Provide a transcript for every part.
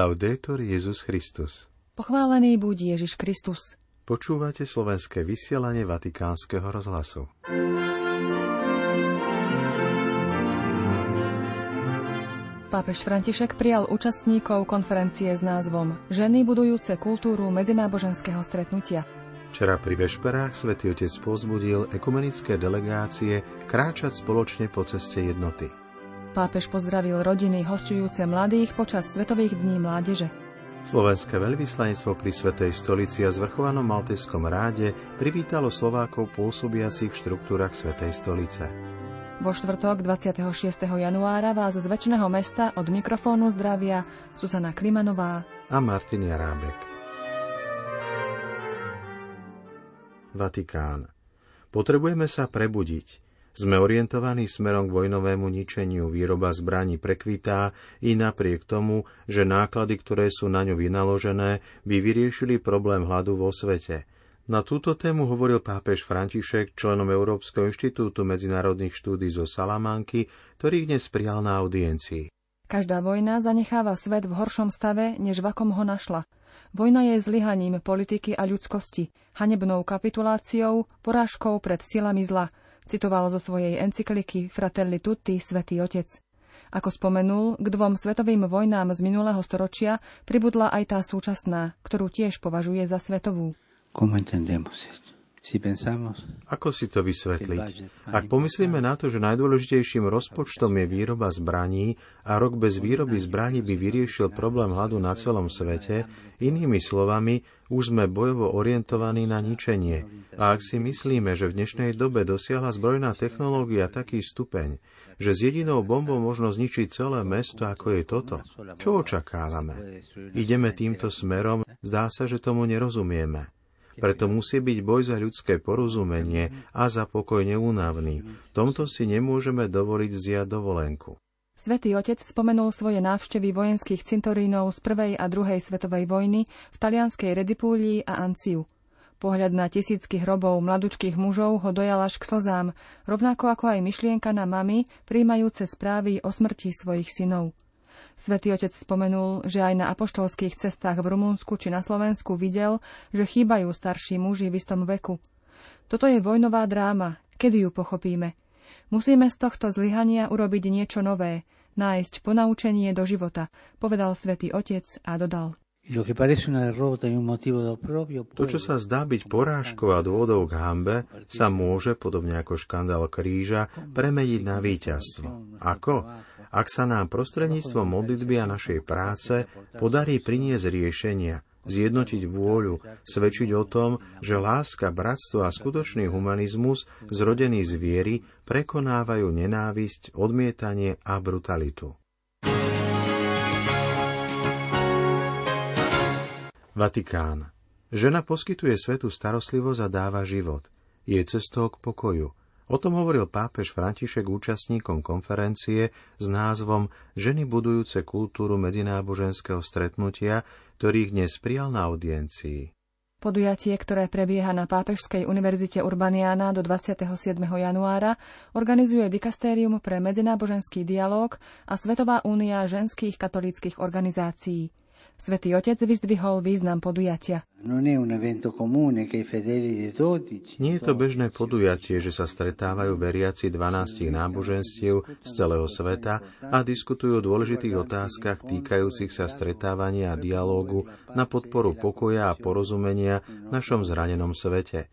Laudetur Jezus Christus. Pochválený buď Ježiš Kristus. Počúvate slovenské vysielanie Vatikánskeho rozhlasu. Pápež František prijal účastníkov konferencie s názvom Ženy budujúce kultúru medzináboženského stretnutia. Včera pri vešperách svätý Otec pozbudil ekumenické delegácie kráčať spoločne po ceste jednoty. Pápež pozdravil rodiny hostujúce mladých počas Svetových dní mládeže. Slovenské veľvyslanectvo pri Svetej stolici a zvrchovanom Maltejskom ráde privítalo Slovákov pôsobiacich v štruktúrach Svetej stolice. Vo štvrtok 26. januára vás z väčšného mesta od mikrofónu zdravia Zuzana Klimanová a Martin Jarábek. Vatikán. Potrebujeme sa prebudiť. Sme orientovaní smerom k vojnovému ničeniu, výroba zbraní prekvitá i napriek tomu, že náklady, ktoré sú na ňu vynaložené, by vyriešili problém hladu vo svete. Na túto tému hovoril pápež František členom Európskeho inštitútu medzinárodných štúdí zo Salamanky, ktorý dnes prijal na audiencii. Každá vojna zanecháva svet v horšom stave, než v akom ho našla. Vojna je zlyhaním politiky a ľudskosti, hanebnou kapituláciou, porážkou pred silami zla, citoval zo svojej encykliky Fratelli Tutti Svetý Otec. Ako spomenul, k dvom svetovým vojnám z minulého storočia pribudla aj tá súčasná, ktorú tiež považuje za svetovú. Ako si to vysvetliť? Ak pomyslíme na to, že najdôležitejším rozpočtom je výroba zbraní a rok bez výroby zbraní by vyriešil problém hladu na celom svete, inými slovami, už sme bojovo orientovaní na ničenie. A ak si myslíme, že v dnešnej dobe dosiahla zbrojná technológia taký stupeň, že s jedinou bombou možno zničiť celé mesto, ako je toto, čo očakávame? Ideme týmto smerom, zdá sa, že tomu nerozumieme. Preto musí byť boj za ľudské porozumenie a za pokoj neúnavný. V tomto si nemôžeme dovoliť vziať dovolenku. Svetý otec spomenul svoje návštevy vojenských cintorínov z prvej a druhej svetovej vojny v talianskej Redipúlii a Anciu. Pohľad na tisícky hrobov mladučkých mužov ho dojal až k slzám, rovnako ako aj myšlienka na mami, príjmajúce správy o smrti svojich synov. Svetý otec spomenul, že aj na apoštolských cestách v Rumunsku či na Slovensku videl, že chýbajú starší muži v istom veku. Toto je vojnová dráma, kedy ju pochopíme. Musíme z tohto zlyhania urobiť niečo nové, nájsť ponaučenie do života, povedal svätý Otec a dodal. To, čo sa zdá byť porážkou a dôvodou k hambe, sa môže, podobne ako škandál kríža, premeniť na víťazstvo. Ako? Ak sa nám prostredníctvom modlitby a našej práce podarí priniesť riešenia, zjednotiť vôľu, svedčiť o tom, že láska, bratstvo a skutočný humanizmus, zrodený z viery, prekonávajú nenávisť, odmietanie a brutalitu. Vatikán. Žena poskytuje svetu starostlivosť a dáva život. Je cestou k pokoju. O tom hovoril pápež František účastníkom konferencie s názvom Ženy budujúce kultúru medzináboženského stretnutia, ktorých dnes prijal na audiencii. Podujatie, ktoré prebieha na Pápežskej univerzite Urbaniana do 27. januára, organizuje Dikastérium pre medzináboženský dialog a Svetová únia ženských katolíckých organizácií. Svetý Otec vyzdvihol význam podujatia. Nie je to bežné podujatie, že sa stretávajú veriaci 12 náboženstiev z celého sveta a diskutujú o dôležitých otázkach týkajúcich sa stretávania a dialógu na podporu pokoja a porozumenia v našom zranenom svete.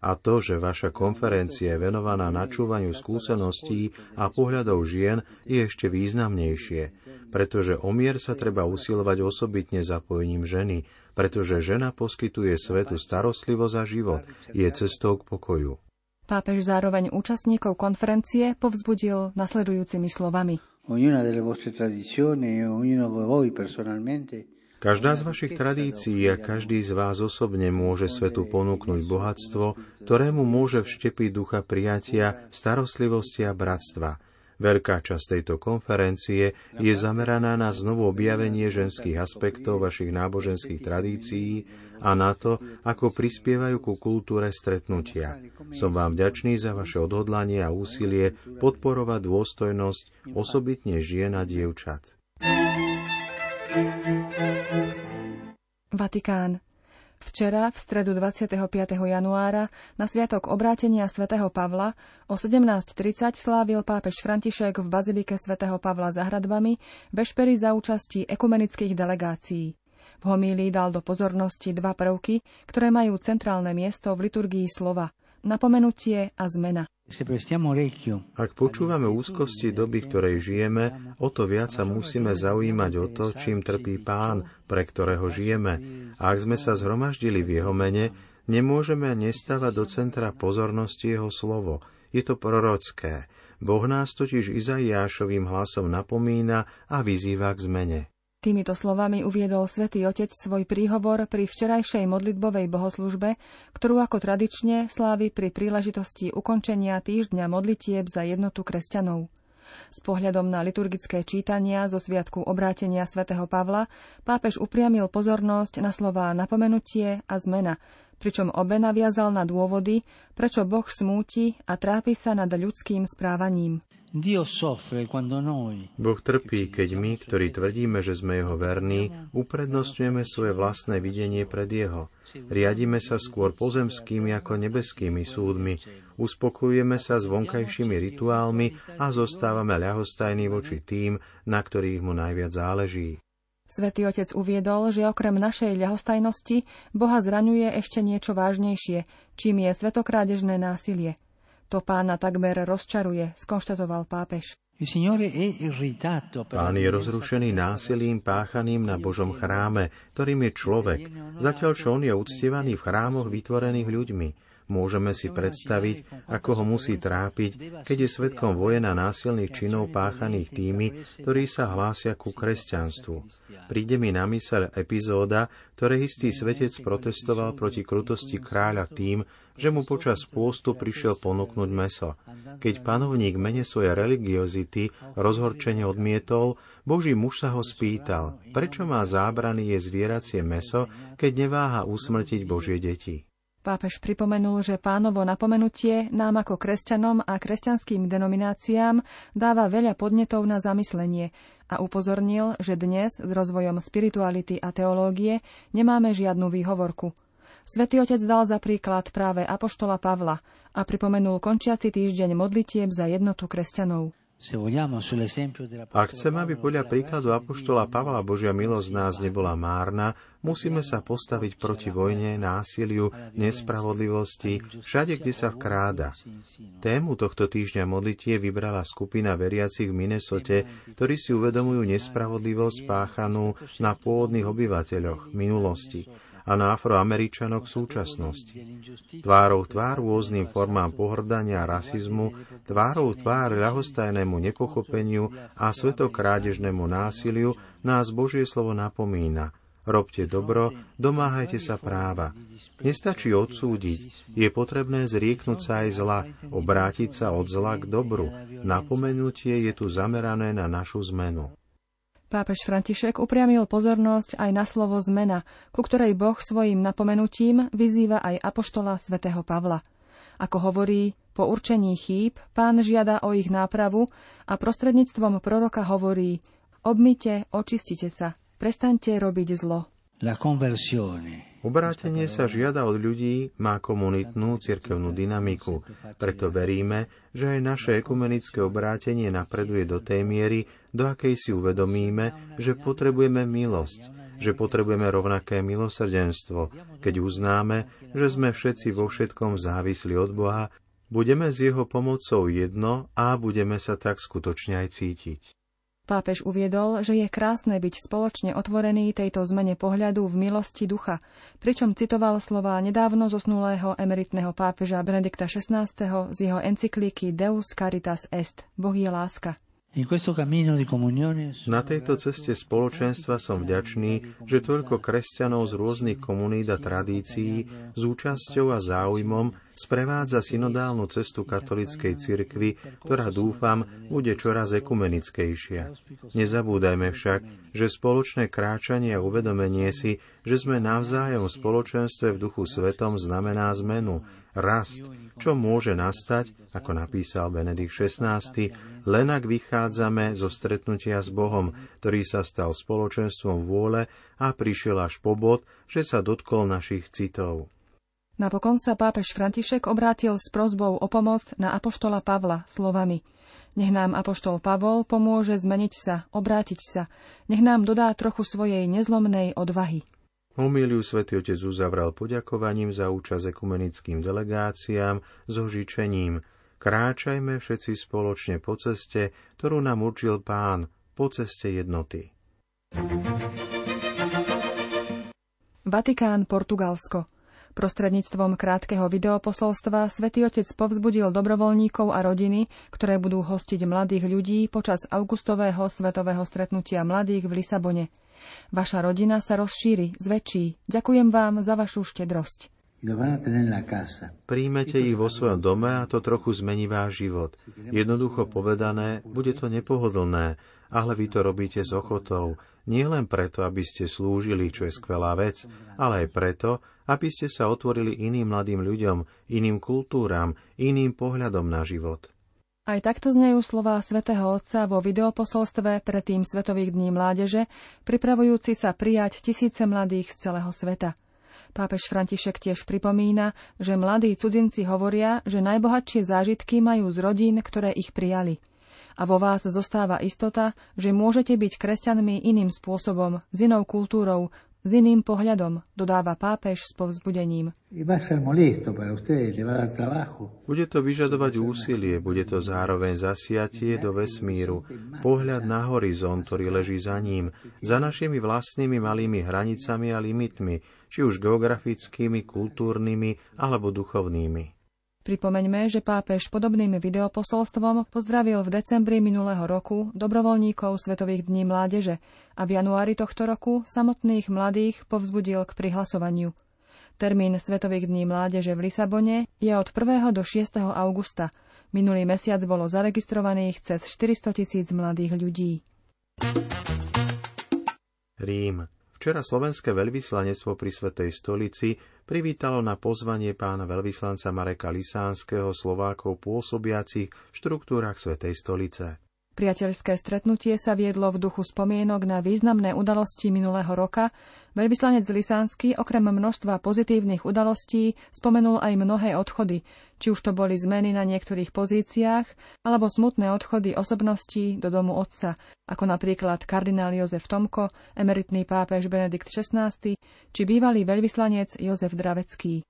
A to, že vaša konferencia je venovaná načúvaniu skúseností a pohľadov žien, je ešte významnejšie, pretože o mier sa treba usilovať osobitne zapojením ženy, pretože žena poskytuje svetu starostlivosť a život, je cestou k pokoju. Pápež zároveň účastníkov konferencie povzbudil nasledujúcimi slovami. Každá z vašich tradícií a každý z vás osobne môže svetu ponúknuť bohatstvo, ktorému môže vštepiť ducha prijatia, starostlivosti a bratstva. Veľká časť tejto konferencie je zameraná na znovu objavenie ženských aspektov vašich náboženských tradícií a na to, ako prispievajú ku kultúre stretnutia. Som vám vďačný za vaše odhodlanie a úsilie podporovať dôstojnosť osobitne žien a dievčat. thank you Vatikán. Včera, v stredu 25. januára, na sviatok obrátenia svätého Pavla o 17.30 slávil pápež František v bazilike svätého Pavla za hradbami vešpery za účasti ekumenických delegácií. V homílii dal do pozornosti dva prvky, ktoré majú centrálne miesto v liturgii slova – napomenutie a zmena. Ak počúvame úzkosti doby, ktorej žijeme, o to viac sa musíme zaujímať o to, čím trpí Pán, pre ktorého žijeme. A ak sme sa zhromaždili v Jeho mene, nemôžeme nestávať do centra pozornosti Jeho slovo. Je to prorocké. Boh nás totiž Izaiášovým hlasom napomína a vyzýva k zmene. Týmito slovami uviedol svätý Otec svoj príhovor pri včerajšej modlitbovej bohoslužbe, ktorú ako tradične slávi pri príležitosti ukončenia týždňa modlitieb za jednotu kresťanov. S pohľadom na liturgické čítania zo sviatku obrátenia svätého Pavla pápež upriamil pozornosť na slová napomenutie a zmena, pričom obe naviazal na dôvody, prečo Boh smúti a trápi sa nad ľudským správaním. Boh trpí, keď my, ktorí tvrdíme, že sme Jeho verní, uprednostňujeme svoje vlastné videnie pred Jeho. Riadíme sa skôr pozemskými ako nebeskými súdmi. Uspokojujeme sa s vonkajšími rituálmi a zostávame ľahostajní voči tým, na ktorých mu najviac záleží. Svetý Otec uviedol, že okrem našej ľahostajnosti Boha zraňuje ešte niečo vážnejšie, čím je svetokrádežné násilie – to pána takmer rozčaruje, skonštatoval pápež. Pán je rozrušený násilím páchaným na Božom chráme, ktorým je človek, zatiaľ čo on je uctievaný v chrámoch vytvorených ľuďmi. Môžeme si predstaviť, ako ho musí trápiť, keď je svetkom vojen násilných činov páchaných tými, ktorí sa hlásia ku kresťanstvu. Príde mi na mysel epizóda, ktoré istý svetec protestoval proti krutosti kráľa tým, že mu počas pôstu prišiel ponúknuť meso. Keď panovník mene svojej religiozity rozhorčene odmietol, Boží muž sa ho spýtal, prečo má zábrany je zvieracie meso, keď neváha usmrtiť Božie deti. Pápež pripomenul, že pánovo napomenutie nám ako kresťanom a kresťanským denomináciám dáva veľa podnetov na zamyslenie a upozornil, že dnes s rozvojom spirituality a teológie nemáme žiadnu výhovorku. Svetý otec dal za príklad práve apoštola Pavla a pripomenul končiaci týždeň modlitieb za jednotu kresťanov. Ak chceme, aby podľa príkladu Apoštola Pavla Božia milosť nás nebola márna, musíme sa postaviť proti vojne, násiliu, nespravodlivosti, všade, kde sa vkráda. Tému tohto týždňa modlitie vybrala skupina veriacich v Minnesote, ktorí si uvedomujú nespravodlivosť páchanú na pôvodných obyvateľoch minulosti a na afroameričanoch v súčasnosti. Tvárou tvár rôznym formám pohrdania a rasizmu, tvárou tvár ľahostajnému nepochopeniu a svetokrádežnému násiliu nás Božie slovo napomína. Robte dobro, domáhajte sa práva. Nestačí odsúdiť, je potrebné zrieknúť sa aj zla, obrátiť sa od zla k dobru. Napomenutie je tu zamerané na našu zmenu. Pápež František upriamil pozornosť aj na slovo zmena, ku ktorej Boh svojim napomenutím vyzýva aj apoštola svätého Pavla. Ako hovorí, po určení chýb pán žiada o ich nápravu a prostredníctvom proroka hovorí Obmite, očistite sa, prestaňte robiť zlo. La conversione Obrátenie sa žiada od ľudí, má komunitnú cirkevnú dynamiku, preto veríme, že aj naše ekumenické obrátenie napreduje do tej miery, do akej si uvedomíme, že potrebujeme milosť, že potrebujeme rovnaké milosrdenstvo, keď uznáme, že sme všetci vo všetkom závislí od Boha, budeme s Jeho pomocou jedno a budeme sa tak skutočne aj cítiť. Pápež uviedol, že je krásne byť spoločne otvorený tejto zmene pohľadu v milosti ducha, pričom citoval slova nedávno zosnulého emeritného pápeža Benedikta XVI. z jeho encyklíky Deus Caritas Est, Boh je láska. Na tejto ceste spoločenstva som vďačný, že toľko kresťanov z rôznych komunít a tradícií s účasťou a záujmom sprevádza synodálnu cestu katolickej cirkvi, ktorá dúfam bude čoraz ekumenickejšia. Nezabúdajme však, že spoločné kráčanie a uvedomenie si, že sme navzájom v spoločenstve v duchu svetom znamená zmenu, rast, čo môže nastať, ako napísal Benedikt XVI, len ak vychádzame zo stretnutia s Bohom, ktorý sa stal spoločenstvom vôle a prišiel až po bod, že sa dotkol našich citov. Napokon sa pápež František obrátil s prozbou o pomoc na apoštola Pavla slovami Nech nám apoštol Pavol pomôže zmeniť sa, obrátiť sa, nech nám dodá trochu svojej nezlomnej odvahy. Homíliu svätý Otec uzavral poďakovaním za účasť ekumenickým delegáciám so žičením Kráčajme všetci spoločne po ceste, ktorú nám určil Pán, po ceste jednoty. Vatikán, Portugalsko. Prostredníctvom krátkeho videoposolstva Svetý Otec povzbudil dobrovoľníkov a rodiny, ktoré budú hostiť mladých ľudí počas augustového svetového stretnutia mladých v Lisabone. Vaša rodina sa rozšíri, zväčší. Ďakujem vám za vašu štedrosť. Príjmete ich vo svojom dome a to trochu zmení váš život. Jednoducho povedané, bude to nepohodlné, ale vy to robíte s ochotou. Nie len preto, aby ste slúžili, čo je skvelá vec, ale aj preto, aby ste sa otvorili iným mladým ľuďom, iným kultúram, iným pohľadom na život. Aj takto znejú slová svätého Otca vo videoposolstve predtým Svetových dní mládeže, pripravujúci sa prijať tisíce mladých z celého sveta. Pápež František tiež pripomína, že mladí cudzinci hovoria, že najbohatšie zážitky majú z rodín, ktoré ich prijali – a vo vás zostáva istota, že môžete byť kresťanmi iným spôsobom, s inou kultúrou, s iným pohľadom, dodáva pápež s povzbudením. Bude to vyžadovať úsilie, bude to zároveň zasiatie do vesmíru, pohľad na horizont, ktorý leží za ním, za našimi vlastnými malými hranicami a limitmi, či už geografickými, kultúrnymi alebo duchovnými. Pripomeňme, že pápež podobným videoposolstvom pozdravil v decembri minulého roku dobrovoľníkov Svetových dní mládeže a v januári tohto roku samotných mladých povzbudil k prihlasovaniu. Termín Svetových dní mládeže v Lisabone je od 1. do 6. augusta. Minulý mesiac bolo zaregistrovaných cez 400 tisíc mladých ľudí. Rím. Včera slovenské veľvyslanectvo pri Svetej stolici privítalo na pozvanie pána veľvyslanca Mareka Lisánskeho Slovákov pôsobiacich v štruktúrach Svetej stolice. Priateľské stretnutie sa viedlo v duchu spomienok na významné udalosti minulého roka. Veľvyslanec Lisánsky okrem množstva pozitívnych udalostí spomenul aj mnohé odchody, či už to boli zmeny na niektorých pozíciách, alebo smutné odchody osobností do domu otca, ako napríklad kardinál Jozef Tomko, emeritný pápež Benedikt XVI, či bývalý veľvyslanec Jozef Dravecký.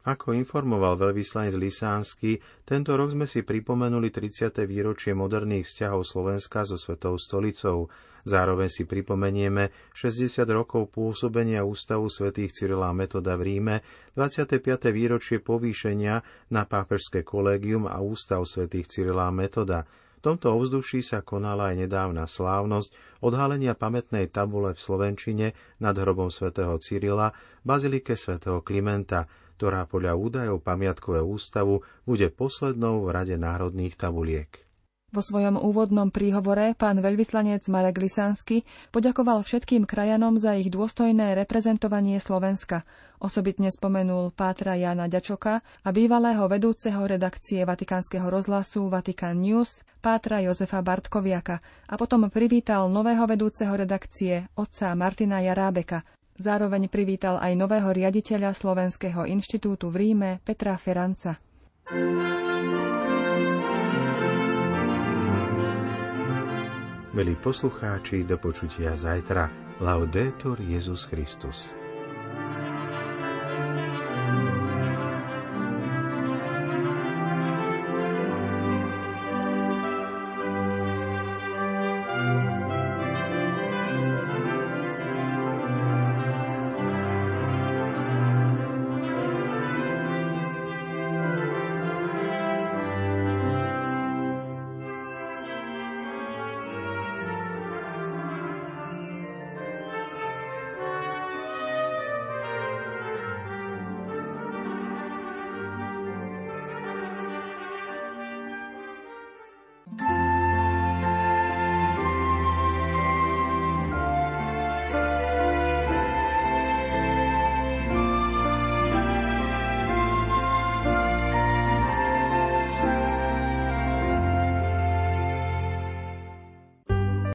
Ako informoval veľvyslanec Lisánsky, tento rok sme si pripomenuli 30. výročie moderných vzťahov Slovenska so Svetou stolicou. Zároveň si pripomenieme 60 rokov pôsobenia Ústavu svätých Cyrila Metoda v Ríme, 25. výročie povýšenia na pápežské kolégium a Ústav svätých Cyrila Metoda. V tomto ovzduší sa konala aj nedávna slávnosť odhalenia pamätnej tabule v Slovenčine nad hrobom svätého Cyrila, bazilike svätého Klimenta, ktorá podľa údajov Pamiatkového ústavu bude poslednou v rade národných tabuliek. Vo svojom úvodnom príhovore pán veľvyslanec Marek Lisansky poďakoval všetkým krajanom za ich dôstojné reprezentovanie Slovenska. Osobitne spomenul Pátra Jana Ďačoka a bývalého vedúceho redakcie Vatikánskeho rozhlasu Vatikan News Pátra Jozefa Bartkoviaka a potom privítal nového vedúceho redakcie otca Martina Jarábeka, Zároveň privítal aj nového riaditeľa Slovenského inštitútu v Ríme Petra Feranca. Milí poslucháči, do počutia zajtra. Laudetur Jezus Christus.